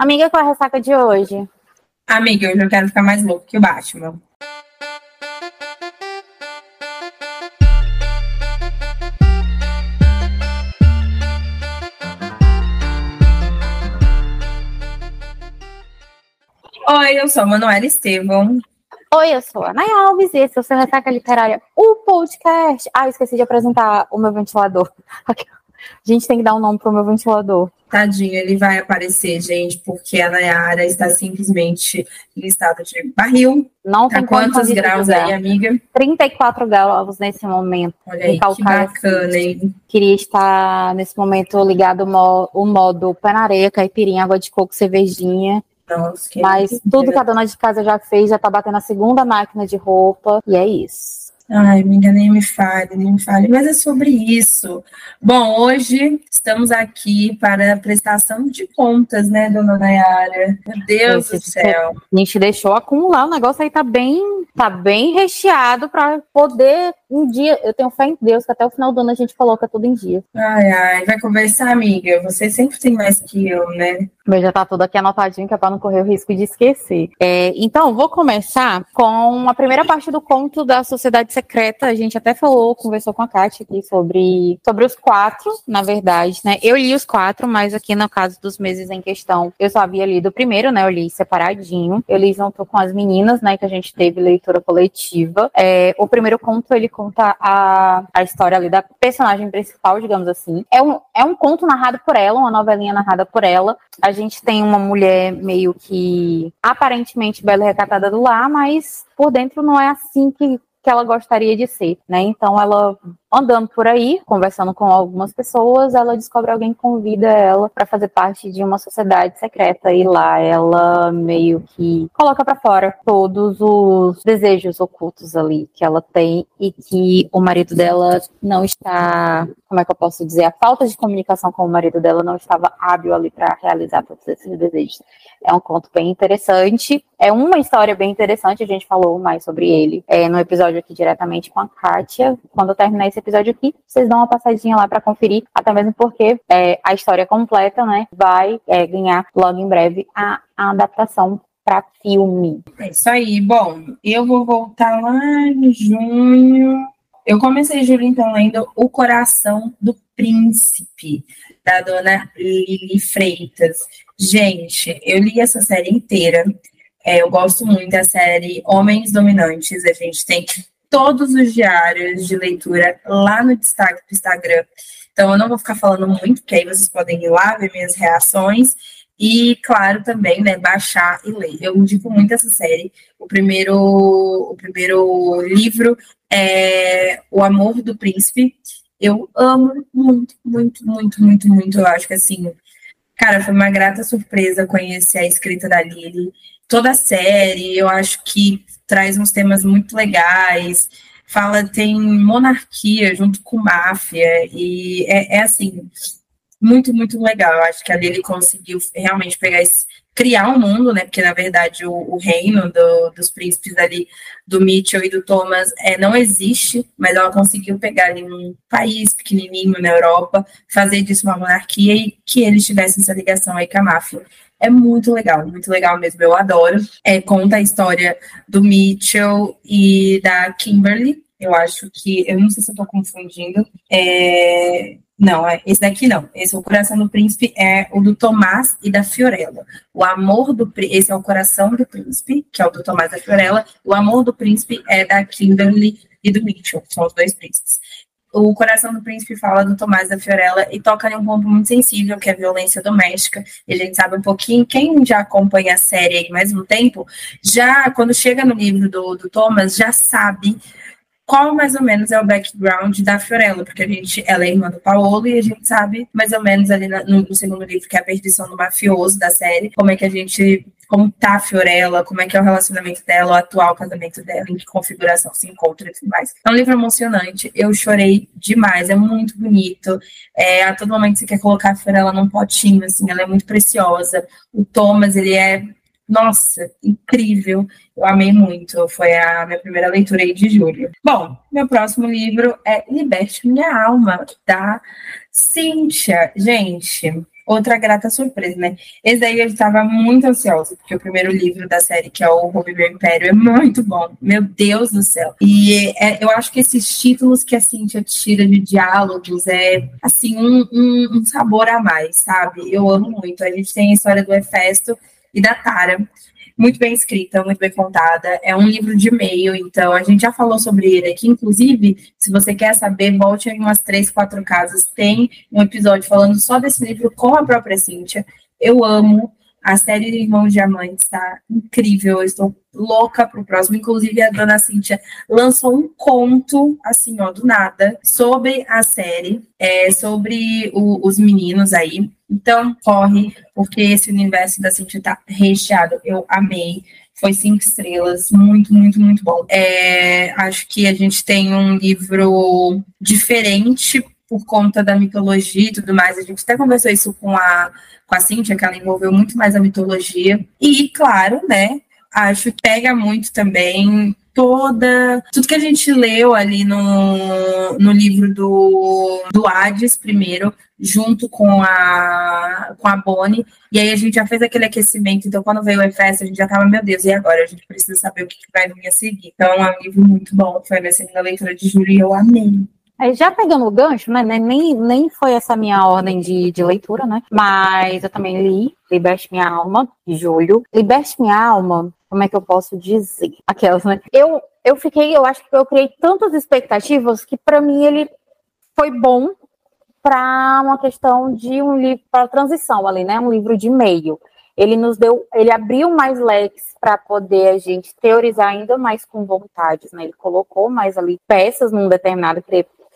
Amiga, qual é a ressaca de hoje? Amiga, hoje eu quero ficar mais louco que o Batman. Oi, eu sou a Manuela Estevão. Oi, eu sou a Nay Alves e esse é o seu Ressaca Literária, o podcast. Ah, eu esqueci de apresentar o meu ventilador. A gente tem que dar um nome pro meu ventilador. Tadinho, ele vai aparecer, gente, porque a Nayara está simplesmente em estado de barril. Não Tá tem quantos graus aí, amiga? 34 graus nesse momento. Olha aí, que bacana, hein? Queria estar nesse momento ligado o, mo- o modo pé na areia, caipirinha, água de coco, cervejinha. Nossa, que Mas tudo que a dona de casa já fez, já tá batendo a segunda máquina de roupa. E é isso. Ai, amiga, nem me fale, nem me fale. Mas é sobre isso. Bom, hoje estamos aqui para a prestação de contas, né, dona Nayara? Meu Deus do Esse- céu. A gente deixou acumular, o negócio aí tá bem, tá bem recheado para poder um dia. Eu tenho fé em Deus que até o final do ano a gente coloca tudo em dia. Ai, ai, vai conversar, amiga? Você sempre tem mais que eu, né? Meu já tá tudo aqui anotadinho, que é para não correr o risco de esquecer. É, então, vou começar com a primeira parte do conto da Sociedade Secreta. A gente até falou, conversou com a Kátia aqui sobre, sobre os quatro, na verdade, né? Eu li os quatro, mas aqui no caso dos meses em questão, eu só havia lido o primeiro, né? Eu li separadinho. Eu li junto com as meninas, né? Que a gente teve leitura coletiva. É, o primeiro conto, ele conta a, a história ali da personagem principal, digamos assim. É um, é um conto narrado por ela, uma novelinha narrada por ela. A gente tem uma mulher meio que aparentemente bela e recatada do lar, mas por dentro não é assim que, que ela gostaria de ser, né? Então ela andando por aí, conversando com algumas pessoas, ela descobre alguém que convida ela para fazer parte de uma sociedade secreta e lá ela meio que coloca para fora todos os desejos ocultos ali que ela tem e que o marido dela não está, como é que eu posso dizer, a falta de comunicação com o marido dela não estava hábil ali para realizar todos esses desejos. É um conto bem interessante, é uma história bem interessante, a gente falou mais sobre ele é, no episódio aqui diretamente com a Kátia. Quando eu terminar esse episódio aqui, vocês dão uma passadinha lá para conferir, até mesmo porque é, a história completa, né, vai é, ganhar logo em breve a, a adaptação para filme. É isso aí. Bom, eu vou voltar lá em junho. Eu comecei julho, então, lendo O Coração do Príncipe, da dona Lili Freitas. Gente, eu li essa série inteira. É, eu gosto muito da série Homens Dominantes. A gente tem todos os diários de leitura lá no destaque do Instagram. Então, eu não vou ficar falando muito, porque aí vocês podem ir lá ver minhas reações. E, claro, também, né, baixar e ler. Eu indico muito essa série. O primeiro, o primeiro livro é O Amor do Príncipe. Eu amo muito, muito, muito, muito, muito. Eu acho que, assim, cara, foi uma grata surpresa conhecer a escrita da Lili. Toda a série, eu acho que traz uns temas muito legais. Fala, tem monarquia junto com máfia. E é, é assim, muito, muito legal. Acho que a Lili conseguiu realmente pegar esse, criar um mundo, né? Porque na verdade o, o reino do- dos príncipes ali, do Mitchell e do Thomas, é, não existe, mas ela conseguiu pegar ali um país pequenininho na Europa, fazer disso uma monarquia e que eles tivessem essa ligação aí com a máfia. É muito legal, muito legal mesmo. Eu adoro. É, conta a história do Mitchell e da Kimberly. Eu acho que, eu não sei se eu tô confundindo. É, não, é, esse daqui não. Esse O Coração do Príncipe é o do Tomás e da Fiorella. O Amor do esse é o Coração do Príncipe, que é o do Tomás e da Fiorella. O Amor do Príncipe é da Kimberly e do Mitchell, que são os dois príncipes. O Coração do Príncipe fala do Tomás da Fiorella e toca em um ponto muito sensível, que é a violência doméstica. E a gente sabe um pouquinho, quem já acompanha a série aí mais um tempo, já quando chega no livro do, do Thomas, já sabe qual mais ou menos é o background da Fiorella, porque a gente, ela é irmã do Paolo e a gente sabe mais ou menos ali no, no segundo livro, que é a perdição do mafioso da série, como é que a gente, como tá a Fiorella, como é que é o relacionamento dela, o atual casamento dela, em que configuração se encontra e tudo mais. É um livro emocionante, eu chorei demais, é muito bonito, é, a todo momento você quer colocar a Fiorella num potinho, assim, ela é muito preciosa, o Thomas, ele é nossa, incrível. Eu amei muito. Foi a minha primeira leitura aí de julho. Bom, meu próximo livro é Liberte Minha Alma, da Cíntia. Gente, outra grata surpresa, né? Esse daí eu estava muito ansiosa, porque o primeiro livro da série, que é o Ruby Meu Império, é muito bom. Meu Deus do céu. E é, eu acho que esses títulos que a Cintia tira de diálogos é, assim, um, um, um sabor a mais, sabe? Eu amo muito. A gente tem a história do Hefesto e da Tara muito bem escrita, muito bem contada. É um livro de meio, então a gente já falou sobre ele aqui. Inclusive, se você quer saber, volte em umas três, quatro casas. Tem um episódio falando só desse livro com a própria Cíntia. Eu amo. A série Irmãos Diamantes está incrível. Eu estou louca pro próximo. Inclusive, a dona Cíntia lançou um conto, assim, ó, do nada, sobre a série, é, sobre o, os meninos aí. Então, corre, porque esse universo da Cintia tá recheado. Eu amei. Foi cinco estrelas, muito, muito, muito bom. É, acho que a gente tem um livro diferente por conta da mitologia e tudo mais. A gente até conversou isso com a, com a Cintia, que ela envolveu muito mais a mitologia. E, claro, né, acho que pega muito também toda tudo que a gente leu ali no, no livro do, do Hades primeiro, junto com a com a Bonnie, e aí a gente já fez aquele aquecimento, então quando veio o Efésio, a gente já tava, meu Deus, e agora? A gente precisa saber o que, que vai vir a seguir. Então é um livro muito bom, foi a minha segunda leitura de julho e eu amei. Já pegando o gancho, né, nem, nem foi essa minha ordem de, de leitura, né, mas eu também li Liberte Minha Alma, de julho. Liberte Minha Alma como é que eu posso dizer? Aquelas, né? Eu, eu fiquei, eu acho que eu criei tantas expectativas que para mim ele foi bom para uma questão de um livro para transição ali, né? Um livro de meio. Ele nos deu, ele abriu mais leques para poder a gente teorizar ainda mais com vontades, né? Ele colocou mais ali peças num determinado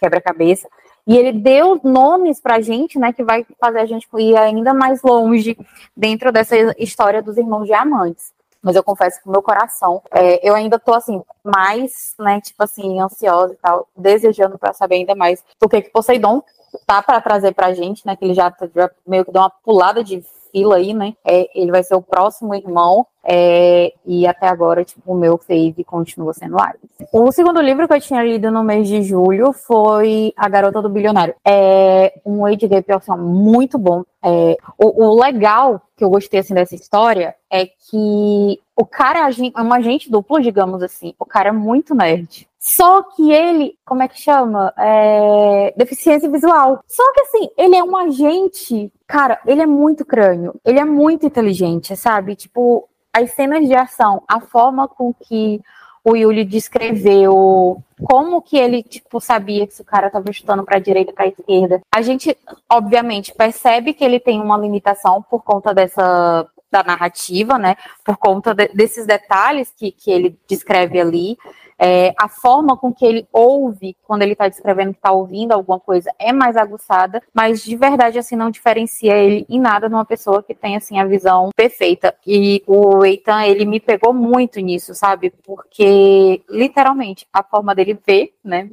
quebra-cabeça. E ele deu nomes para a gente, né, que vai fazer a gente ir ainda mais longe dentro dessa história dos irmãos diamantes. Mas eu confesso que meu coração, é, eu ainda tô assim, mais, né, tipo assim, ansiosa e tal, desejando para saber ainda mais do que que Poseidon tá para trazer pra gente, né, que ele já, já meio que deu uma pulada de fila aí, né, é, ele vai ser o próximo irmão, é, e até agora, tipo, o meu fave continua sendo Ares. O segundo livro que eu tinha lido no mês de julho foi A Garota do Bilionário. É um Age Gap assim, muito bom. É, o, o, legal que eu gostei assim, dessa história é que o cara é um agente duplo, digamos assim. O cara é muito nerd. Só que ele, como é que chama? É... Deficiência visual. Só que assim, ele é um agente. Cara, ele é muito crânio. Ele é muito inteligente, sabe? Tipo, as cenas de ação, a forma com que o Yuli descreveu como que ele tipo sabia que o cara estava chutando para direita para a esquerda. A gente obviamente percebe que ele tem uma limitação por conta dessa da narrativa, né? Por conta de, desses detalhes que, que ele descreve ali. É, a forma com que ele ouve quando ele está descrevendo que está ouvindo alguma coisa é mais aguçada, mas de verdade assim não diferencia ele em nada de uma pessoa que tem assim a visão perfeita. E o Eitan ele me pegou muito nisso, sabe? Porque literalmente a forma dele ver, né?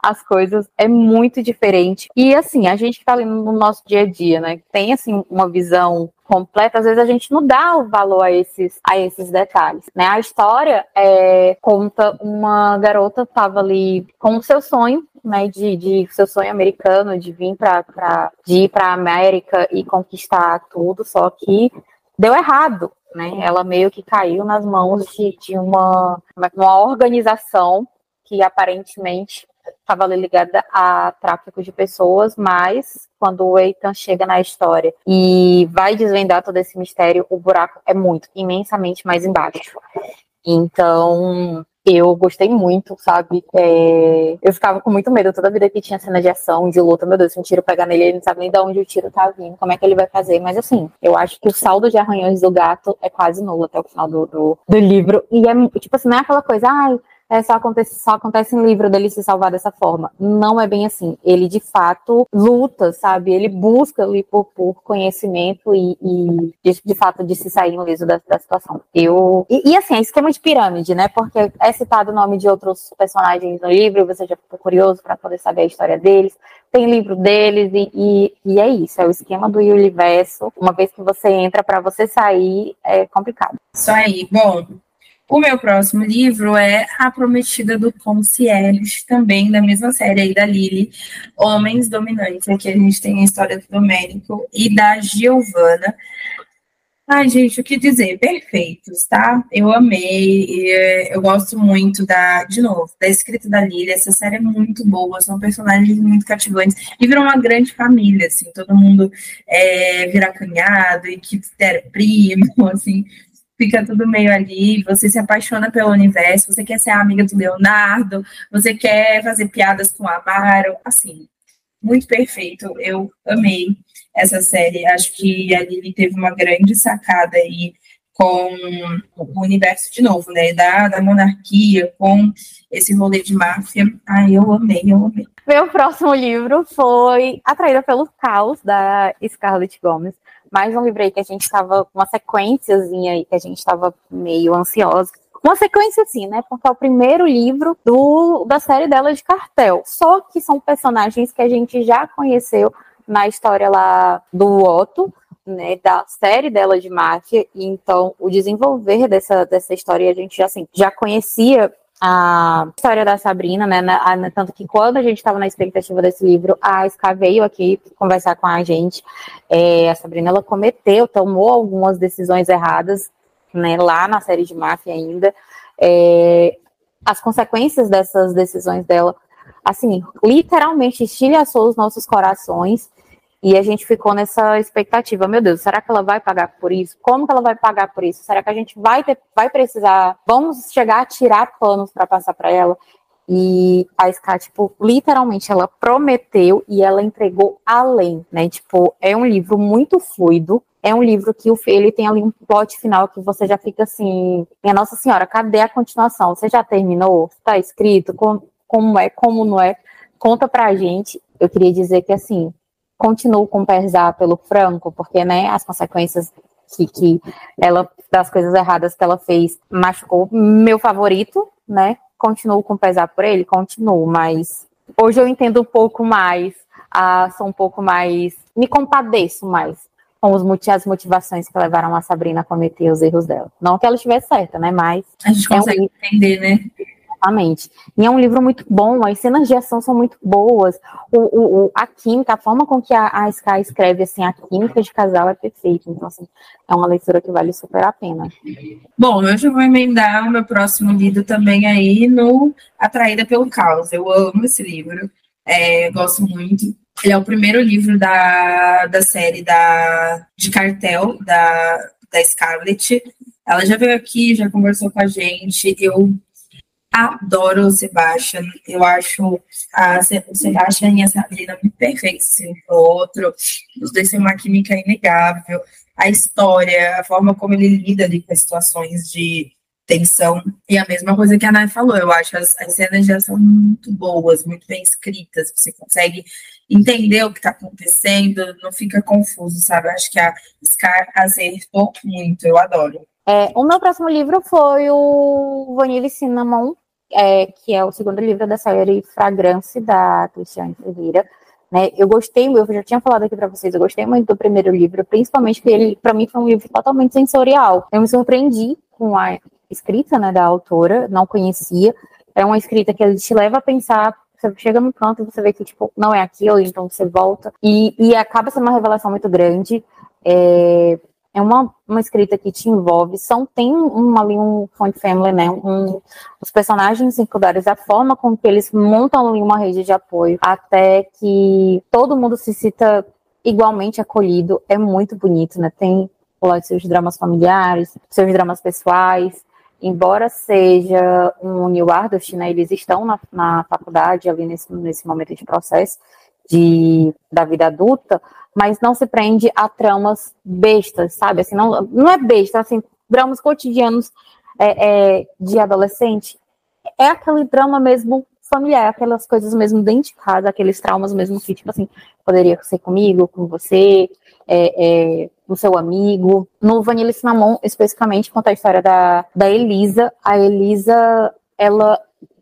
as coisas é muito diferente. E assim, a gente que tá ali no nosso dia a dia, né, tem assim uma visão completa, às vezes a gente não dá o valor a esses, a esses detalhes, né? A história é, conta uma garota estava ali com o seu sonho, né, de, de seu sonho americano de vir para de ir para América e conquistar tudo, só que deu errado, né? Ela meio que caiu nas mãos de, de uma, uma organização que aparentemente estava ligada a tráfico de pessoas, mas quando o Ethan chega na história e vai desvendar todo esse mistério, o buraco é muito, imensamente mais embaixo. Então, eu gostei muito, sabe? É... Eu ficava com muito medo toda vida que tinha cena de ação, de luta. Meu Deus, se um tiro pegar nele, ele não sabe nem de onde o tiro tá vindo, como é que ele vai fazer. Mas assim, eu acho que o saldo de arranhões do gato é quase nulo até o final do, do, do livro. E é, tipo assim, não é aquela coisa, ai, é, só, acontece, só acontece em livro dele se salvar dessa forma. Não é bem assim. Ele, de fato, luta, sabe? Ele busca ali por, por conhecimento e, e de, de, fato, de se sair ileso da, da situação. Eu... E, e, assim, é esquema de pirâmide, né? Porque é citado o nome de outros personagens no livro, você já ficou curioso para poder saber a história deles. Tem livro deles e, e, e é isso. É o esquema do universo. Uma vez que você entra, para você sair, é complicado. Isso aí. Bom, O meu próximo livro é A Prometida do Concierge, também da mesma série aí da Lily, Homens Dominantes. Aqui a gente tem a história do Domênico e da Giovanna. Ai, gente, o que dizer? Perfeitos, tá? Eu amei, é, eu gosto muito da, de novo, da escrita da Lilia. Essa série é muito boa, são personagens muito cativantes e viram uma grande família, assim, todo mundo é, vira cunhado, equipe era primo, assim, fica tudo meio ali. Você se apaixona pelo universo, você quer ser amiga do Leonardo, você quer fazer piadas com o Amaro, assim, muito perfeito. Eu amei essa série. Acho que a Lili teve uma grande sacada aí com o universo de novo, né? Da, da monarquia, com esse rolê de máfia. Ai, eu amei, eu amei. Meu próximo livro foi Atraída pelo Caos, da Scarlett Gomes. Mais um livro aí que a gente estava, uma sequenciazinha aí que a gente estava meio ansiosa. Uma sequência assim, né? Porque é o primeiro livro do, da série dela de cartel. Só que são personagens que a gente já conheceu na história lá do Otto, né, da série dela de máfia, e então o desenvolver dessa, dessa história a gente já, assim, já conhecia a história da Sabrina, né, na, tanto que quando a gente estava na expectativa desse livro, a Ska veio aqui conversar com a gente, é, a Sabrina, ela cometeu, tomou algumas decisões erradas, né, lá na série de máfia ainda, é, as consequências dessas decisões dela, assim, literalmente estilhaçou os nossos corações, e a gente ficou nessa expectativa, meu Deus, será que ela vai pagar por isso? Como que ela vai pagar por isso? Será que a gente vai ter, vai precisar, vamos chegar a tirar panos para passar para ela? E a Sky, tipo, literalmente ela prometeu e ela entregou além, né? Tipo, é um livro muito fluido, é um livro que ele tem ali um plot final que você já fica assim, minha Nossa Senhora, cadê a continuação? Você já terminou? Está escrito? Como é? Como não é? Conta pra gente. Eu queria dizer que assim, continuo com pesar pelo Franco, porque, né, as consequências que, que ela, das coisas erradas que ela fez, machucou meu favorito, né, continuo com pesar por ele, continuo, mas hoje eu entendo um pouco mais, ah, sou um pouco mais, me compadeço mais com os, as motivações que levaram a Sabrina a cometer os erros dela. Não que ela estivesse certa, né, mas... A gente consegue é um... entender, né? Exatamente. E é um livro muito bom, as cenas de ação são muito boas, o, o, a química, a forma com que a, a Sky escreve, assim, a química de casal é perfeita. Então, assim, é uma leitura que vale super a pena. Bom, eu já vou emendar o meu próximo livro também aí no Atraída pelo Caos. Eu amo esse livro, é, gosto muito. Ele é o primeiro livro da, da série da, de cartel da, da Scarlett. Ela já veio aqui, já conversou com a gente. Eu adoro o Sebastian. Eu acho a, o Sebastian e a Sabrina muito perfeitos um outro. Os dois têm uma química inegável. A história, a forma como ele lida ali com as situações de tensão. E a mesma coisa que a Nai falou, eu acho as, as cenas já são muito boas, muito bem escritas. Você consegue entender o que está acontecendo, não fica confuso, sabe? Eu acho que a Scar acertou muito, eu adoro. É, o meu próximo livro foi o Vanilla Cinnamon, é, que é o segundo livro da série Fragrance, da Cristiane Ferreira. Né, eu gostei, eu já tinha falado aqui para vocês, eu gostei muito do primeiro livro, principalmente porque ele, para mim, foi um livro totalmente sensorial. Eu me surpreendi com a escrita né, da autora, não conhecia. É uma escrita que te leva a pensar você chega no canto e você vê que, tipo, não é aquilo, então você volta. E, e acaba sendo uma revelação muito grande. É, é uma, uma escrita que te envolve, são, tem um, ali um Font Family, né, um, os personagens secundários, a forma com que eles montam ali uma rede de apoio, até que todo mundo se cita igualmente acolhido, é muito bonito, né, tem lá seus dramas familiares, seus dramas pessoais, embora seja um New Artist, né, eles estão na, na faculdade ali nesse, nesse momento de processo de, da vida adulta, mas não se prende a tramas bestas, sabe? Assim, não, não é besta, assim, dramas cotidianos é, é, de adolescente. É aquele drama mesmo familiar, aquelas coisas mesmo dentro de casa, aqueles traumas mesmo que, tipo assim, poderia ser comigo, com você, é, é, com seu amigo. No Vanilla Cinnamon, especificamente, conta a história da, da Elisa. A Elisa, ela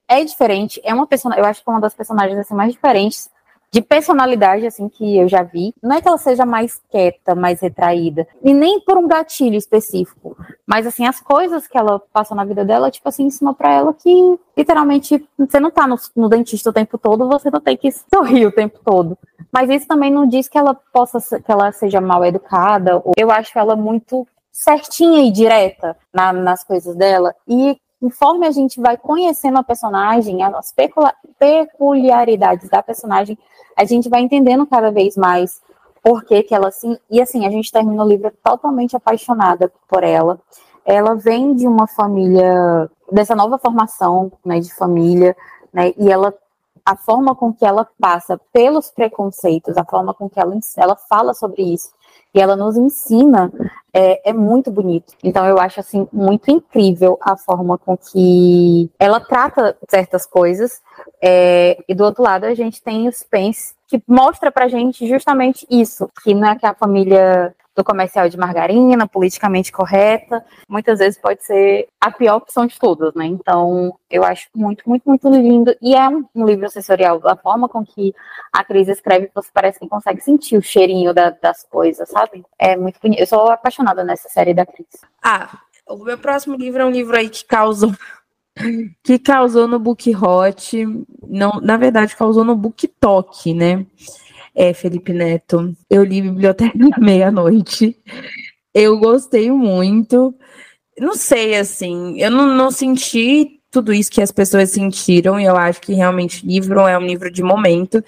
é diferente, é uma personagem, eu acho que é uma das personagens assim, mais diferentes de personalidade, assim, que eu já vi. Não é que ela seja mais quieta, mais retraída, e nem por um gatilho específico, Mas, assim, as coisas que ela passa na vida dela, tipo assim, ensina pra ela que, literalmente, você não tá no, no dentista o tempo todo, você não tem que sorrir o tempo todo. Mas isso também não diz que ela possa, que ela seja mal educada. Eu acho ela muito certinha e direta na, nas coisas dela. E conforme a gente vai conhecendo a personagem, as peculiaridades da personagem, a gente vai entendendo cada vez mais por que, que ela assim. E assim, a gente termina o livro totalmente apaixonada por ela. Ela vem de uma família, dessa nova formação né, de família, né, e ela a forma com que ela passa pelos preconceitos, a forma com que ela, ela fala sobre isso, e ela nos ensina é, é, muito bonito. Então eu acho assim muito incrível a forma com que ela trata certas coisas. É, e do outro lado a gente tem o Spence que mostra pra gente justamente isso, que não é que a família do comercial de margarina, politicamente correta, muitas vezes pode ser a pior opção de todas, né? Então, eu acho muito, muito, muito lindo. E é um livro sensorial, da forma com que a Cris escreve, você parece que consegue sentir o cheirinho da, das coisas, sabe? É muito bonito. Eu sou apaixonada nessa série da Cris. Ah, o meu próximo livro é um livro aí que causou que causou no Book Hot, não, na verdade causou no Book Talk, né? É, Felipe Neto. Eu li Biblioteca da Meia-Noite. Eu gostei muito. Não sei, assim, eu não, não senti tudo isso que as pessoas sentiram, e eu acho que realmente livro é um livro de momento.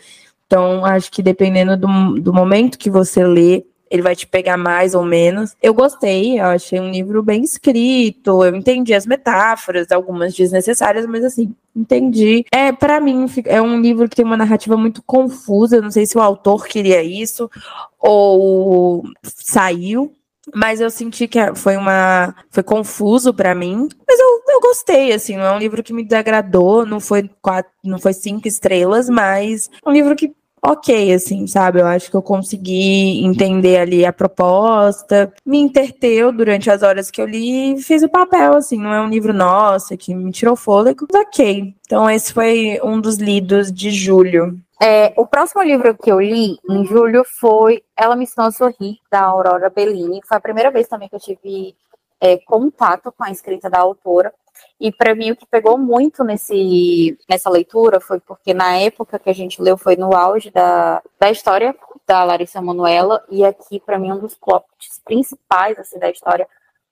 Então, acho que dependendo do, do momento que você lê, ele vai te pegar mais ou menos. Eu gostei, eu achei um livro bem escrito, eu entendi as metáforas, algumas desnecessárias, mas assim, entendi. É, para mim, é um livro que tem uma narrativa muito confusa, não sei se o autor queria isso ou saiu, mas eu senti que foi uma foi confuso para mim, mas eu, eu gostei assim, não é um livro que me desagradou, não foi quatro, não foi cinco estrelas, mas é um livro que ok, assim, sabe? Eu acho que eu consegui entender ali a proposta, me interteu durante as horas que eu li e fiz o papel, assim, não é um livro nossa que me tirou fôlego, ok. Então esse foi um dos lidos de julho. É, o próximo livro que eu li em julho foi Ela Me Ensinou a Sorrir, da Aurora Bellini. Foi a primeira vez também que eu tive é, contato com a escrita da autora. E para mim o que pegou muito nesse, nessa leitura foi porque na época que a gente leu foi no auge da, da história da Larissa Manuela e aqui para mim um dos plots principais assim, da história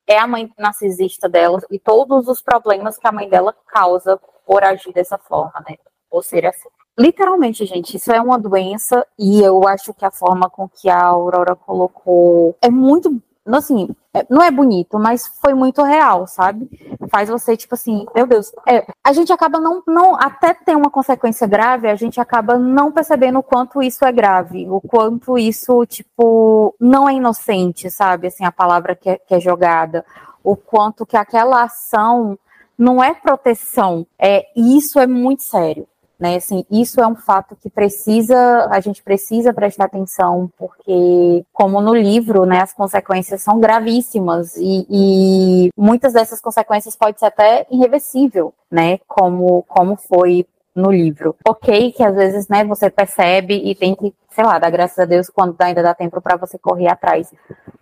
é a mãe narcisista dela e todos os problemas que a mãe dela causa por agir dessa forma, né? Ou ser assim. Literalmente, gente, isso é uma doença e eu acho que a forma com que a Aurora colocou é muito assim, é, não é bonito, mas foi muito real, sabe? Faz você, tipo assim, meu Deus, é, a gente acaba não, não, até ter uma consequência grave, a gente acaba não percebendo o quanto isso é grave, o quanto isso, tipo, não é inocente, sabe? Assim, a palavra que é, que é jogada, o quanto que aquela ação não é proteção, é, isso é muito sério. Né, assim, isso é um fato que precisa, a gente precisa prestar atenção, porque, como no livro, né, as consequências são gravíssimas e, e muitas dessas consequências pode ser até irreversível, né, como, como foi no livro. Ok, que às vezes, né, você percebe e tem que, sei lá, dar graças a Deus quando ainda dá tempo para você correr atrás.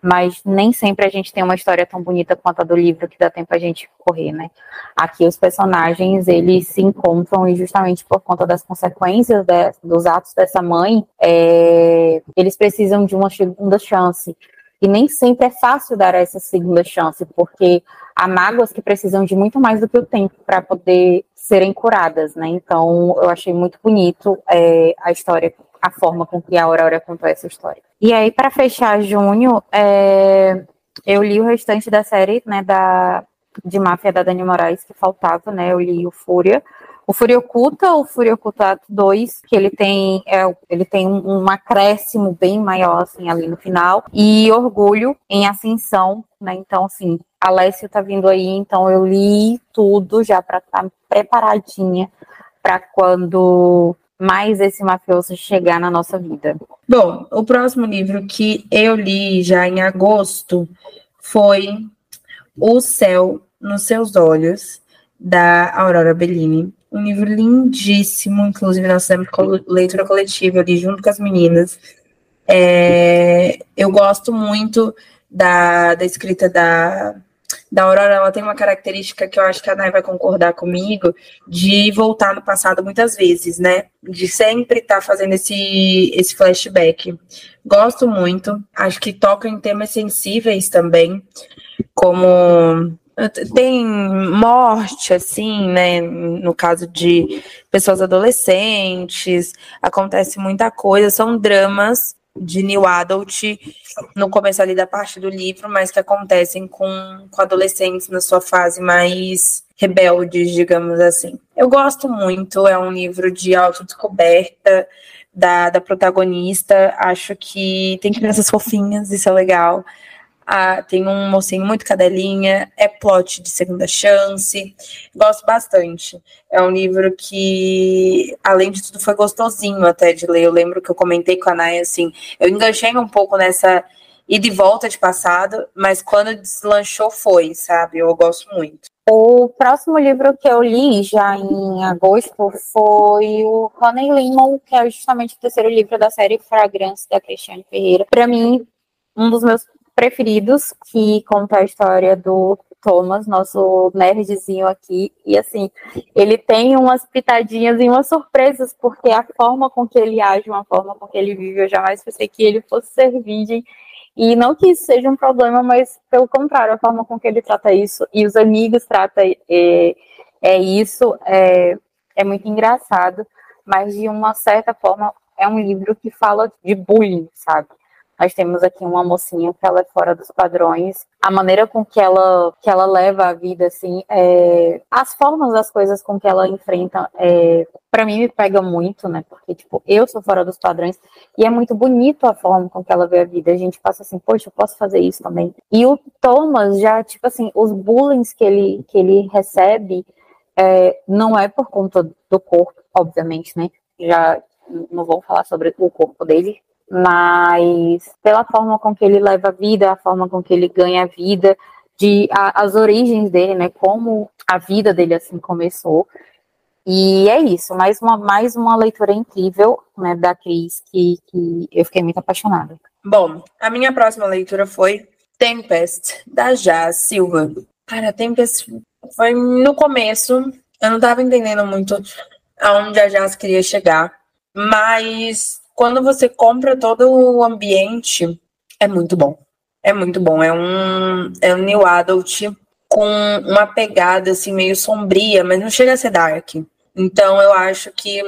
Mas nem sempre a gente tem uma história tão bonita quanto a do livro que dá tempo a gente correr, né? Aqui os personagens, eles se encontram e justamente por conta das consequências de, dos atos dessa mãe, é, eles precisam de uma segunda chance. E nem sempre é fácil dar essa segunda chance, porque há mágoas que precisam de muito mais do que o tempo para poder serem curadas, né? Então, eu achei muito bonito é, a história, a forma com que a Aurora contou essa história. E aí, para fechar junho, é, eu li o restante da série, né, da, de Máfia da Dani Moraes, que faltava, né? Eu li o Fúria. O Fúria Oculta, o Fúria Oculta 2, que ele tem, é, ele tem um, um acréscimo bem maior, assim, ali no final. E Orgulho em Ascensão, né? Então, assim, Alessio tá vindo aí, então eu li tudo já para estar tá preparadinha para quando mais esse mafioso chegar na nossa vida. Bom, o próximo livro que eu li já em agosto foi O Céu nos Seus Olhos, da Aurora Bellini. Um livro lindíssimo, inclusive nós temos leitura coletiva ali junto com as meninas. É, eu gosto muito da, da escrita da da Aurora, ela tem uma característica que eu acho que a Nai vai concordar comigo, de voltar no passado muitas vezes, né? De sempre estar tá fazendo esse, esse flashback. Gosto muito, acho que toca em temas sensíveis também, como tem morte, assim, né? No caso de pessoas adolescentes, acontece muita coisa, são dramas de New Adult no começo ali da parte do livro, mas que acontecem com, com adolescentes na sua fase mais rebeldes, digamos assim. Eu gosto muito, é um livro de autodescoberta da, da protagonista, acho que tem crianças fofinhas, isso é legal. Ah, tem um mocinho muito cadelinha, é plot de segunda chance. Gosto bastante. É um livro que, além de tudo, foi gostosinho até de ler. Eu lembro que eu comentei com a Naya assim, eu enganchei um pouco nessa ida e volta de passado, mas quando deslanchou foi, sabe? Eu gosto muito. O próximo livro que eu li já em agosto foi o Honey Lemon, que é justamente o terceiro livro da série Fragrance da Cristiane Ferreira. Para mim, um dos meus preferidos, que conta a história do Thomas, nosso nerdzinho aqui. E assim, ele tem umas pitadinhas e umas surpresas, porque a forma com que ele age, uma forma com que ele vive, eu jamais pensei que ele fosse ser virgem. E não que isso seja um problema, mas pelo contrário, a forma com que ele trata isso e os amigos tratam é, é isso, é, é muito engraçado. Mas de uma certa forma, é um livro que fala de bullying, sabe? Nós temos aqui uma mocinha que ela é fora dos padrões. A maneira com que ela, que ela leva a vida, assim, é... as formas das coisas com que ela enfrenta, é... para mim me pega muito, né? Porque, tipo, eu sou fora dos padrões e é muito bonito a forma com que ela vê a vida. A gente passa assim, poxa, eu posso fazer isso também. E o Thomas já, tipo assim, os bullying que ele, que ele recebe é... não é por conta do corpo, obviamente, né? Já não vou falar sobre o corpo dele, mas pela forma com que ele leva a vida, a forma com que ele ganha a vida, de a, as origens dele, né, como a vida dele assim começou. E é isso, mais uma, mais uma leitura incrível, né, da Cris, que, que eu fiquei muito apaixonada. Bom, a minha próxima leitura foi Tempest, da Jazz Silva. Cara, Tempest foi no começo, eu não estava entendendo muito aonde a Jazz queria chegar, mas quando você compra todo o ambiente, é muito bom. É muito bom. É um, é um new adult com uma pegada assim meio sombria, mas não chega a ser dark. Então eu acho que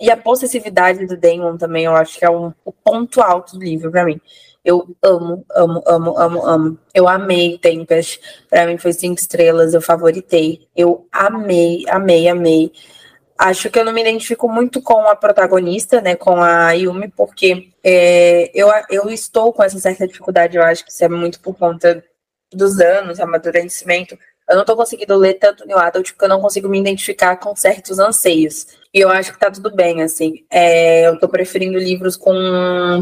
e a possessividade do Damon também, eu acho que é um, o ponto alto do livro para mim. Eu amo, amo, amo, amo, amo. Eu amei Tempest. Para mim foi cinco estrelas, eu favoritei. Eu amei, amei, amei. Acho que eu não me identifico muito com a protagonista, né, com a Yumi, porque é, eu, eu estou com essa certa dificuldade, eu acho que isso é muito por conta dos anos, amadurecimento. Eu não estou conseguindo ler tanto New Adult porque eu não consigo me identificar com certos anseios. E eu acho que tá tudo bem, assim. É, eu tô preferindo livros com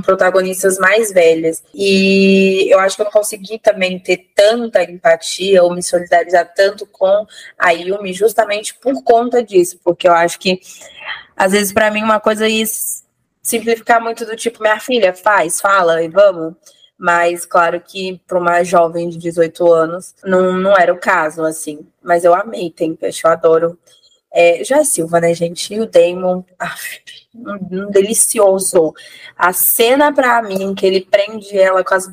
protagonistas mais velhas. E eu acho que eu não consegui também ter tanta empatia ou me solidarizar tanto com a Yumi justamente por conta disso. Porque eu acho que, às vezes, para mim, uma coisa é simplificar muito do tipo, minha filha, faz, fala e vamos. Mas, claro que para uma jovem de 18 anos, não, não era o caso, assim. Mas eu amei Tempest, eu adoro é, já é Silva, né, gente? E o Damon, um, um, delicioso. A cena para mim que ele prende ela com as,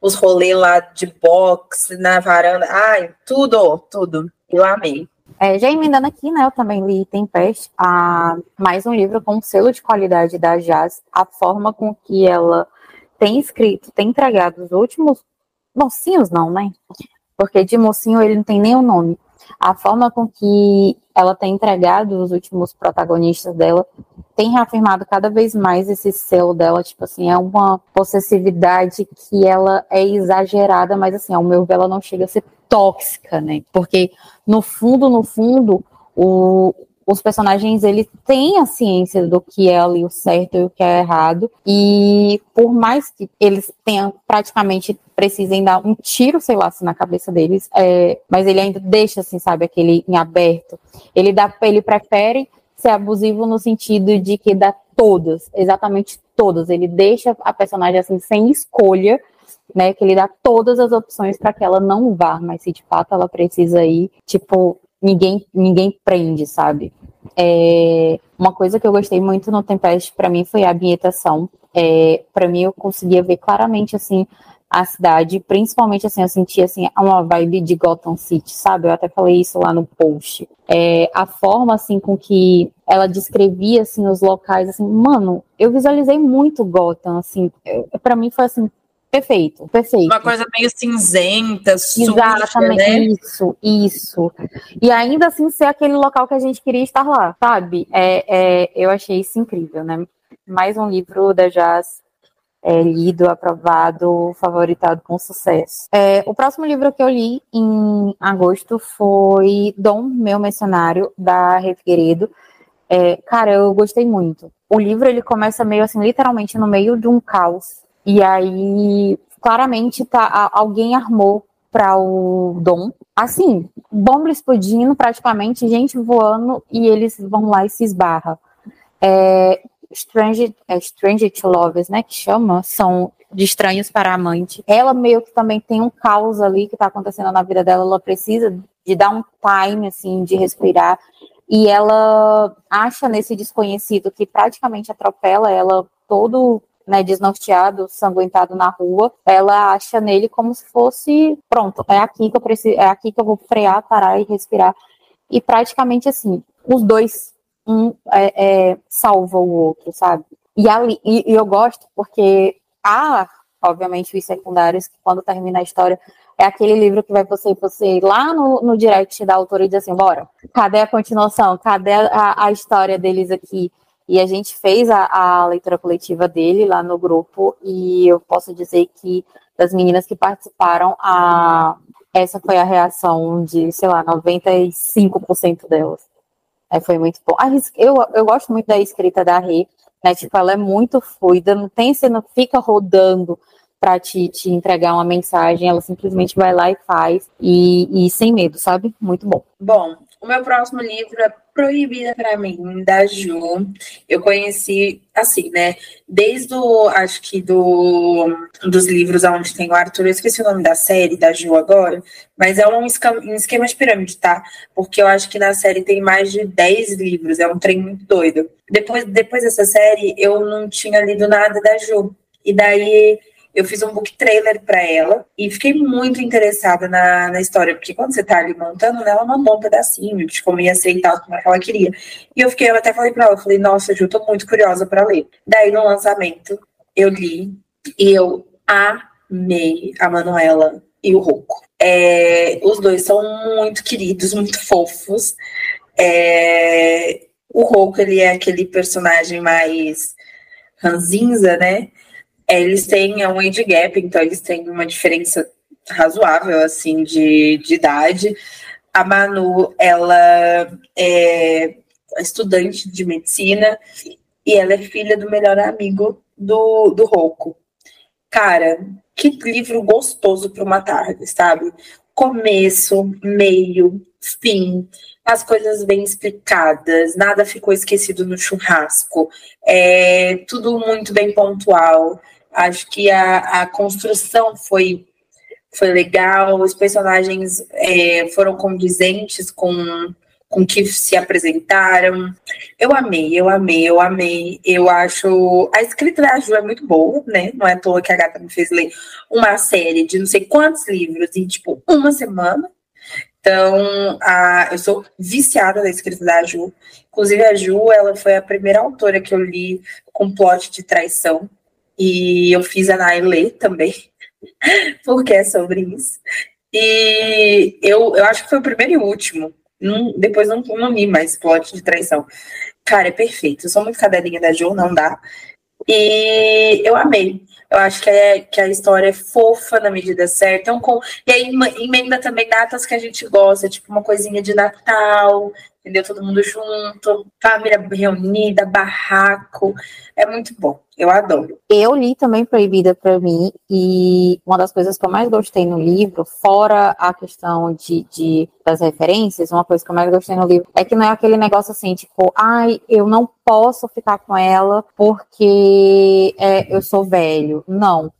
os rolês lá de boxe na varanda, ai, tudo, tudo. Eu amei. É, já emendando aqui, né, eu também li Tempest, a, mais um livro com selo de qualidade da Jazz, a forma com que ela tem escrito, tem entregado os últimos mocinhos, não, né? Porque de mocinho ele não tem nem o nome. A forma com que ela tem entregado os últimos protagonistas dela, tem reafirmado cada vez mais esse selo dela, tipo assim, é uma possessividade que ela é exagerada, mas assim, ao meu ver, ela não chega a ser tóxica, né? Porque no fundo, no fundo, o, os personagens eles têm a ciência do que é ali o certo e o que é errado e por mais que eles tenham praticamente precisem dar um tiro, sei lá, assim, na cabeça deles, é, mas ele ainda deixa assim, sabe, aquele em aberto. Ele dá, ele prefere ser abusivo no sentido de que dá todas, exatamente todas. Ele deixa a personagem assim sem escolha né? Que ele dá todas as opções para que ela não vá, mas se de fato ela precisa ir, tipo, ninguém, ninguém prende, sabe? É, uma coisa que eu gostei muito no Tempest para mim foi a ambientação. É, para mim eu conseguia ver claramente assim a cidade, principalmente assim, eu sentia assim uma vibe de Gotham City, sabe? Eu até falei isso lá no post. É, a forma assim com que ela descrevia assim os locais, assim, mano, eu visualizei muito Gotham, assim, para mim foi assim Perfeito, perfeito. Uma coisa meio cinzenta, suja, Exatamente, né? isso, isso. E ainda assim ser aquele local que a gente queria estar lá, sabe? É, é, eu achei isso incrível, né? Mais um livro da Jazz é, lido, aprovado, favoritado com sucesso. É, o próximo livro que eu li em agosto foi Dom, Meu Mercenário, da Rê Figueiredo. É, cara, eu gostei muito. O livro ele começa meio assim, literalmente no meio de um caos e aí, claramente, tá, alguém armou para o Dom. Assim, bomba explodindo, praticamente, gente voando, e eles vão lá e se esbarra. É, Strange, é Strange to Lovers, né, que chama, são de estranhos para amante. Ela meio que também tem um caos ali que está acontecendo na vida dela, ela precisa de dar um time, assim, de respirar, e ela acha nesse desconhecido que praticamente atropela ela todo né, desnorteado, sanguentado na rua, ela acha nele como se fosse, pronto, é aqui que eu preciso, é aqui que eu vou frear, parar e respirar. E praticamente assim, os dois um é, é, salva o outro, sabe? E, ali, e, e eu gosto porque há, obviamente, os secundários que quando termina a história é aquele livro que vai você, você ir lá no, no direct da autora e dizer assim, bora, cadê a continuação? Cadê a, a história deles aqui? E a gente fez a, a, leitura coletiva dele lá no grupo, e eu posso dizer que das meninas que participaram, a, essa foi a reação de, sei lá, 95% delas. É, foi muito bom. Eu, eu gosto muito da escrita da Rê, né? Tipo, ela é muito fluida, não tem, você não fica rodando para te, te entregar uma mensagem, ela simplesmente vai lá e faz, e, e sem medo, sabe? Muito bom. Bom, o meu próximo livro é Proibida para mim, da Ju. Eu conheci, assim, né? Desde o, acho que do, dos livros onde tem o Arthur, eu esqueci o nome da série, da Ju agora, mas é um esquema, um esquema de pirâmide, tá? Porque eu acho que na série tem mais de 10 livros, é um trem muito doido. Depois, depois dessa série, eu não tinha lido nada da Ju. E daí eu fiz um book trailer para ela e fiquei muito interessada na, na história, porque quando você tá ali montando, né, ela mandou um pedacinho de como ia ser e tal, como é ela queria. E eu fiquei, eu até falei para ela, falei, nossa, Ju, tô muito curiosa para ler. Daí no lançamento, eu li e eu amei a Manuela e o Rocco. É, os dois são muito queridos, muito fofos. É, o Rocco, ele é aquele personagem mais ranzinza, né? É, eles têm um age gap, então eles têm uma diferença razoável, assim, de, de idade. A Manu, ela é estudante de medicina e ela é filha do melhor amigo do, do Rocco. Cara, que livro gostoso para uma tarde, sabe? Começo, meio, fim, as coisas bem explicadas, nada ficou esquecido no churrasco, é tudo muito bem pontual. Acho que a, a construção foi, foi legal, os personagens é, foram condizentes com com que se apresentaram. Eu amei, eu amei, eu amei. Eu acho. A escrita da Ju é muito boa, né? Não é à toa que a gata me fez ler uma série de não sei quantos livros em, tipo, uma semana. Então, a, eu sou viciada da escrita da Ju. Inclusive, a Ju, ela foi a primeira autora que eu li com plot de traição. E eu fiz a Nai ler também, porque é sobre isso. E eu, eu acho que foi o primeiro e último. Não, depois não, não li mais plot de traição. Cara, é perfeito. Eu sou muito cadelinha da Jo, não dá. E eu amei. Eu acho que, é, que a história é fofa na medida certa. Então, com, e aí emenda também datas que a gente gosta, tipo uma coisinha de Natal, entendeu? Todo mundo junto, família reunida, barraco. É muito bom. Eu adoro. Eu li também Proibida para mim, e uma das coisas que eu mais gostei no livro, fora a questão de, de, das referências, uma coisa que eu mais gostei no livro é que não é aquele negócio assim, tipo, ai, eu não posso ficar com ela porque é, eu sou velho. Não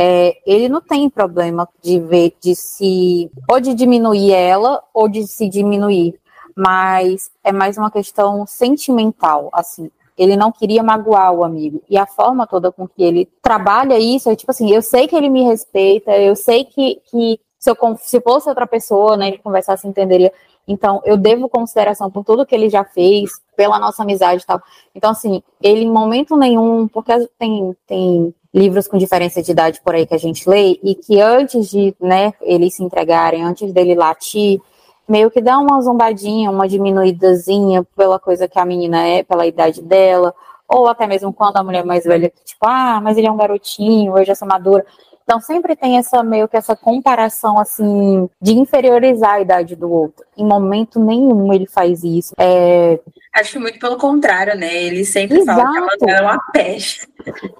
é, ele não tem problema de ver, de se, ou de diminuir ela, ou de se diminuir, mas é mais uma questão sentimental, assim, ele não queria magoar o amigo. E a forma toda com que ele trabalha isso é tipo assim: eu sei que ele me respeita, eu sei que, que se, eu, se fosse outra pessoa, né, ele conversasse, entenderia. Então, eu devo consideração por tudo que ele já fez, pela nossa amizade e tal. Então, assim, ele em momento nenhum, porque tem, tem livros com diferença de idade por aí que a gente lê, e que antes de, né, eles se entregarem, antes dele latir, meio que dá uma zombadinha, uma diminuídazinha pela coisa que a menina é, pela idade dela, ou até mesmo quando a mulher é mais velha, tipo, ah, mas ele é um garotinho, eu já sou madura. Então sempre tem essa meio que essa comparação assim de inferiorizar a idade do outro. Em momento nenhum ele faz isso. É... Acho muito pelo contrário, né? Ele sempre Exato. fala que ela é uma peste.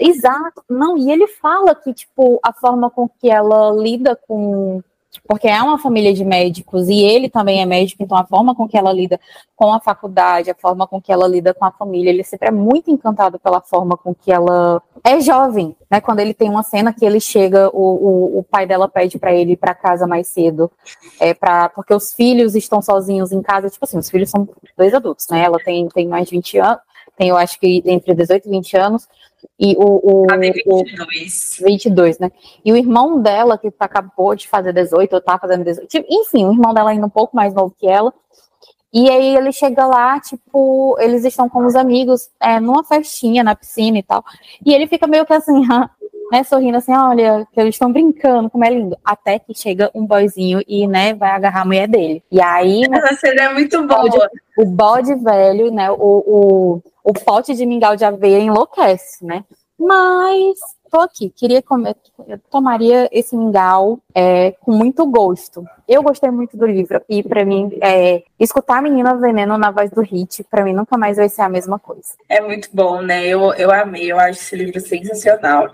Exato. Não, e ele fala que tipo a forma com que ela lida com porque é uma família de médicos e ele também é médico, então a forma com que ela lida com a faculdade, a forma com que ela lida com a família, ele sempre é muito encantado pela forma com que ela é jovem, né? Quando ele tem uma cena que ele chega, o, o, o pai dela pede para ele ir para casa mais cedo, é para porque os filhos estão sozinhos em casa, tipo assim, os filhos são dois adultos, né? Ela tem, tem mais de 20 anos, tem eu acho que entre 18 e 20 anos, e o, o, ah, 22. o 22, né? E o irmão dela, que acabou de fazer 18, ou tá fazendo 18, tipo, enfim, o irmão dela ainda um pouco mais novo que ela. E aí ele chega lá, tipo, eles estão com os amigos é, numa festinha na piscina e tal. E ele fica meio que assim, né, sorrindo assim, olha, que eles estão brincando, como é lindo. Até que chega um boyzinho e, né, vai agarrar a mulher dele. E aí. Né, Essa cena é muito boa. O bode velho, né, o, o, o pote de mingau de aveia enlouquece, né? Mas tô aqui, queria comer, eu tomaria esse mingau é, com muito gosto. Eu gostei muito do livro e para mim é, escutar a menina veneno na voz do Hit, para mim nunca mais vai ser a mesma coisa. É muito bom, né? Eu, eu amei, eu acho esse livro sensacional.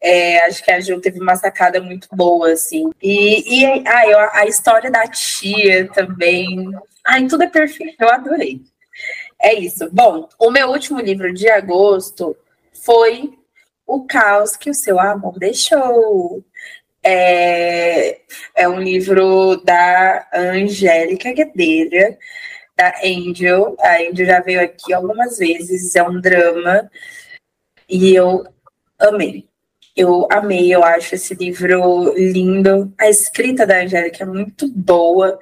É, acho que a Gil teve uma sacada muito boa, assim. E, e ah, a história da tia também. Ai, tudo é perfeito, eu adorei. É isso. Bom, o meu último livro de agosto foi O Caos que o Seu Amor Deixou. É, é um livro da Angélica Guedeira, da Angel. A Angel já veio aqui algumas vezes, é um drama. E eu amei. Eu amei, eu acho esse livro lindo. A escrita da Angélica é muito boa.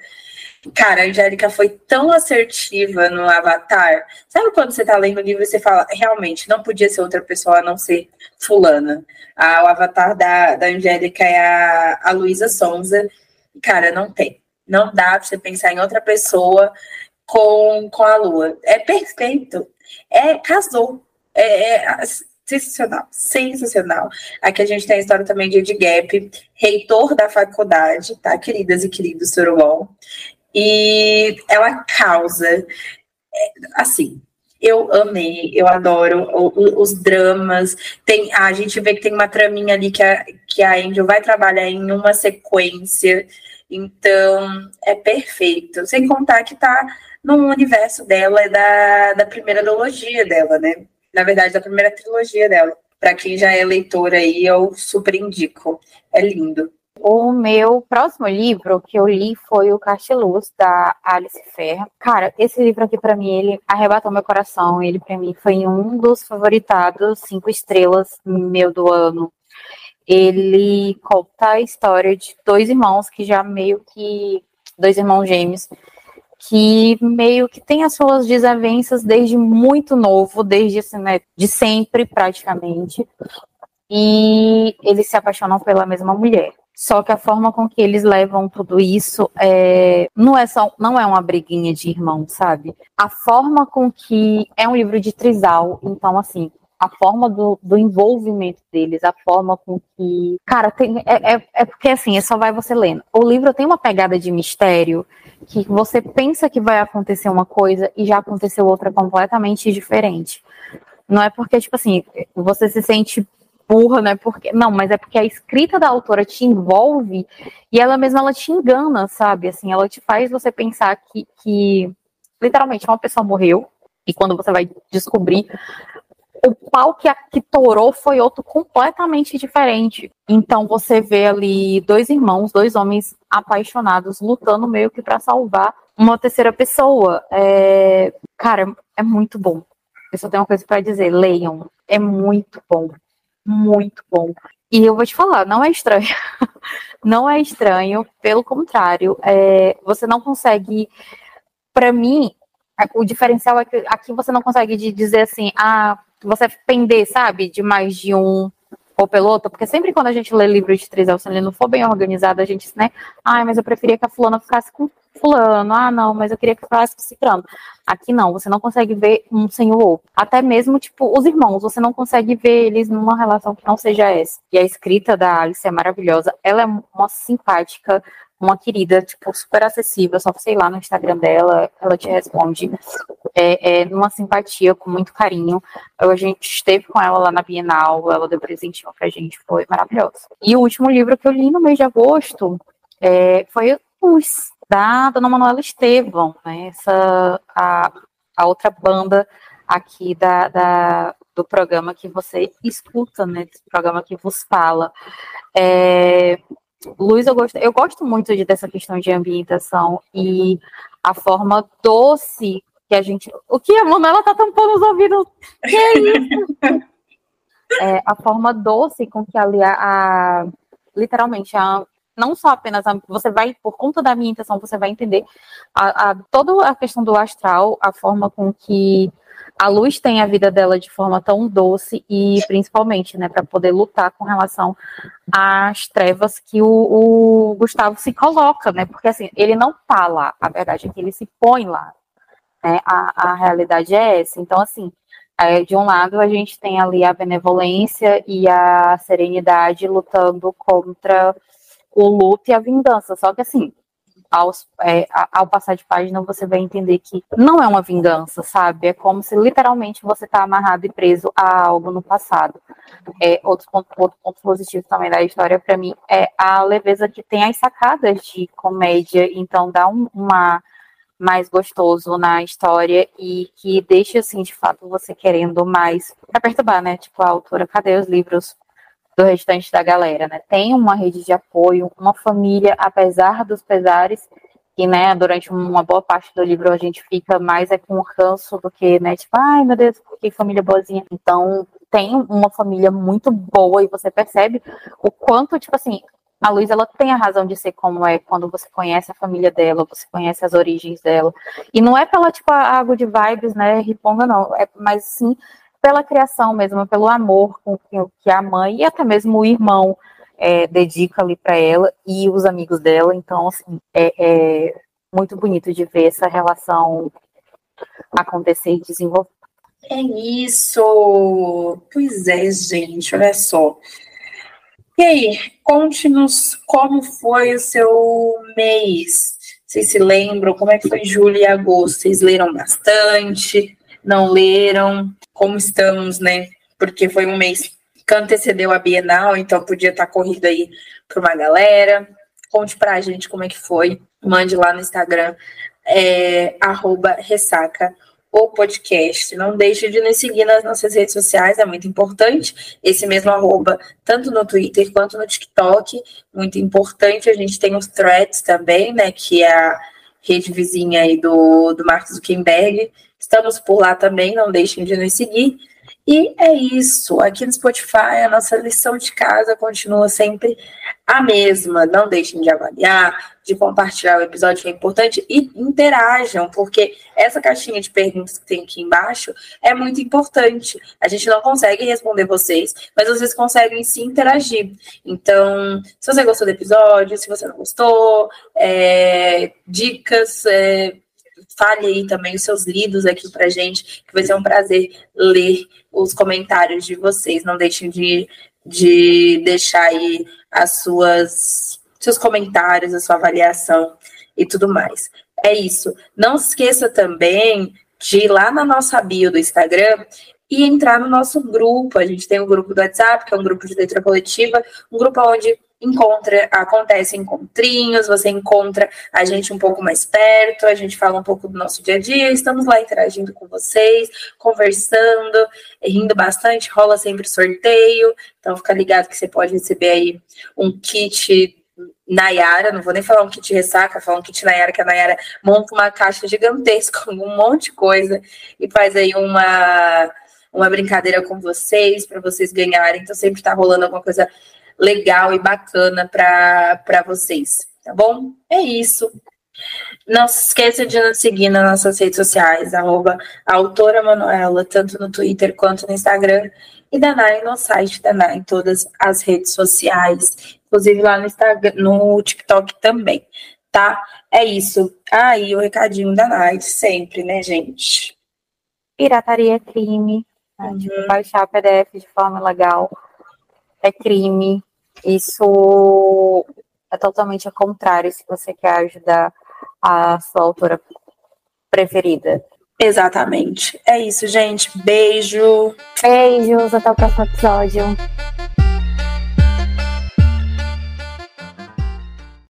Cara, a Angélica foi tão assertiva no Avatar. Sabe quando você tá lendo o livro e você fala, realmente, não podia ser outra pessoa a não ser fulana. Ah, o Avatar da, da Angélica é a, a Luísa Sonza. Cara, não tem. Não dá pra você pensar em outra pessoa com, com a Lua. É perfeito. É, casou. É, é sensacional, sensacional. Aqui a gente tem a história também de Ed Gap, reitor da faculdade, tá, queridas e queridos Surubom e ela causa, é, assim, eu amei, eu adoro os dramas. Tem, a gente vê que tem uma traminha ali que a, que a Angel vai trabalhar em uma sequência, então é perfeito. Sem contar que tá no universo dela, é da, da primeira trilogia dela, né? Na verdade, da primeira trilogia dela. Para quem já é leitor aí, eu super indico. É lindo. O meu próximo livro que eu li foi o Casteluz, da Alice Ferra. Cara, esse livro aqui, para mim, ele arrebatou meu coração. Ele, para mim, foi um dos favoritados, cinco estrelas meu do ano. Ele conta a história de dois irmãos que já meio que. dois irmãos gêmeos que meio que tem as suas desavenças desde muito novo, desde assim, né, de sempre praticamente, e eles se apaixonam pela mesma mulher. Só que a forma com que eles levam tudo isso é, não é só não é uma briguinha de irmão, sabe? A forma com que é um livro de trisal, então assim, a forma do, do envolvimento deles, a forma com que. Cara, tem, é, é, é porque assim, é só vai você lendo. O livro tem uma pegada de mistério que você pensa que vai acontecer uma coisa e já aconteceu outra completamente diferente. Não é porque, tipo assim, você se sente burra, né? Porque não, mas é porque a escrita da autora te envolve e ela mesma ela te engana, sabe? Assim, ela te faz você pensar que, que literalmente uma pessoa morreu e quando você vai descobrir o pau que, que torou foi outro completamente diferente. Então você vê ali dois irmãos, dois homens apaixonados, lutando meio que para salvar uma terceira pessoa. É... Cara, é muito bom. Eu só tenho uma coisa para dizer: leiam. É muito bom. Muito bom. E eu vou te falar, não é estranho. não é estranho, pelo contrário. É... Você não consegue. Para mim, o diferencial é que aqui você não consegue dizer assim, ah, você pender, sabe, de mais de um ou pelo outro, porque sempre quando a gente lê livro de Trisel, se ele não for bem organizado, a gente, né, ah, mas eu preferia que a fulana ficasse com fulano, ah, não, mas eu queria que ficasse com ciclano. Aqui não, você não consegue ver um sem o outro. Até mesmo, tipo, os irmãos, você não consegue ver eles numa relação que não seja essa. E a escrita da Alice é maravilhosa, ela é uma simpática, uma querida, tipo, super acessível, só sei lá no Instagram dela, ela te responde é, é numa simpatia, com muito carinho. A gente esteve com ela lá na Bienal, ela deu presentinho pra gente, foi maravilhoso. E o último livro que eu li no mês de agosto é, foi Os, da Dona Manuela Estevão, né? Essa, a, a outra banda aqui da, da, do programa que você escuta, né? Desse programa que vos fala. É, Luz, eu gosto, eu gosto muito de, dessa questão de ambientação e a forma doce que a gente. O que a Manuela tá tampando os ouvidos? Que é isso? é, a forma doce com que ali a, a literalmente a, não só apenas a, você vai por conta da minha intenção você vai entender a, a, toda a questão do astral a forma com que a luz tem a vida dela de forma tão doce e principalmente, né, para poder lutar com relação às trevas que o, o, Gustavo se coloca, né? Porque assim, ele não tá lá, a verdade é que ele se põe lá. Né? A, a realidade é essa. Então, assim, é, de um lado a gente tem ali a benevolência e a serenidade lutando contra o luto e a vingança. Só que assim, aos, é, ao passar de página, você vai entender que não é uma vingança, sabe? É como se literalmente você está amarrado e preso a algo no passado. É, outro, ponto, outro ponto positivo também da história, para mim, é a leveza que tem as sacadas de comédia, então dá um, uma mais gostoso na história e que deixa, assim, de fato, você querendo mais para perturbar, né? Tipo, a autora, cadê os livros do restante da galera, né? Tem uma rede de apoio, uma família, apesar dos pesares, que, né, durante uma boa parte do livro a gente fica mais é com ranço do que, né, tipo, ai meu Deus, que família boazinha. Então, tem uma família muito boa e você percebe o quanto, tipo assim, a Luísa ela tem a razão de ser como é quando você conhece a família dela, você conhece as origens dela. E não é pela, tipo, água de vibes, né, riponga, não. É, mas sim pela criação mesmo, pelo amor com que a mãe e até mesmo o irmão é, dedica ali para ela e os amigos dela. Então, assim, é, é, muito bonito de ver essa relação acontecer e desenvolver. É isso! Pois é, gente, olha só. E aí, conte-nos como foi o seu mês. Vocês se lembram? Como é que foi julho e agosto? Vocês leram bastante? Não leram? Como estamos, né? Porque foi um mês que antecedeu a Bienal, então podia estar corrido aí para uma galera. Conte para a gente como é que foi. Mande lá no Instagram, é, ressaca o podcast. Não deixe de nos seguir nas nossas redes sociais, é muito importante. Esse mesmo arroba, tanto no Twitter quanto no TikTok, muito importante. A gente tem os threads também, né? Que é a rede vizinha aí do, do Mark Zuckerberg. Estamos por lá também, não deixem de nos seguir. E é isso. Aqui no Spotify, a nossa lição de casa continua sempre a mesma. Não deixem de avaliar, de compartilhar o episódio, que é importante, e interajam, porque essa caixinha de perguntas que tem aqui embaixo é muito importante. A gente não consegue responder vocês, mas vocês conseguem se interagir. Então, se você gostou do episódio, se você não gostou, é, dicas. É, fale aí também os seus lidos aqui pra gente, que vai ser um prazer ler os comentários de vocês. Não deixem de, de deixar aí as suas seus comentários, a sua avaliação e tudo mais. É isso. Não esqueça também de ir lá na nossa bio do Instagram e entrar no nosso grupo. A gente tem um grupo do WhatsApp, que é um grupo de leitura coletiva, um grupo onde encontra, acontece encontrinhos, você encontra a gente um pouco mais perto, a gente fala um pouco do nosso dia a dia, estamos lá interagindo com vocês, conversando, rindo bastante, rola sempre sorteio, então fica ligado que você pode receber aí um kit Nayara, não vou nem falar um kit ressaca, falar um kit Nayara, que a Nayara monta uma caixa gigantesca com um monte de coisa e faz aí uma, uma brincadeira com vocês, para vocês ganharem. Então sempre tá rolando alguma coisa legal e bacana para vocês, tá bom? É isso. Não se esqueça de nos seguir nas nossas redes sociais, arroba autora Manuela, tanto no Twitter quanto no Instagram, e da Nai no site da Nai, em todas as redes sociais, inclusive lá no Instagram, no TikTok também, tá? É isso. Aí ah, o recadinho da Nai, sempre, né, gente? Pirataria é crime. Uhum. Tipo, baixar PDF de forma legal é crime. Isso é totalmente ao contrário se você quer ajudar a sua autora preferida. Exatamente. É isso, gente. Beijo. Beijos. Até o próximo episódio.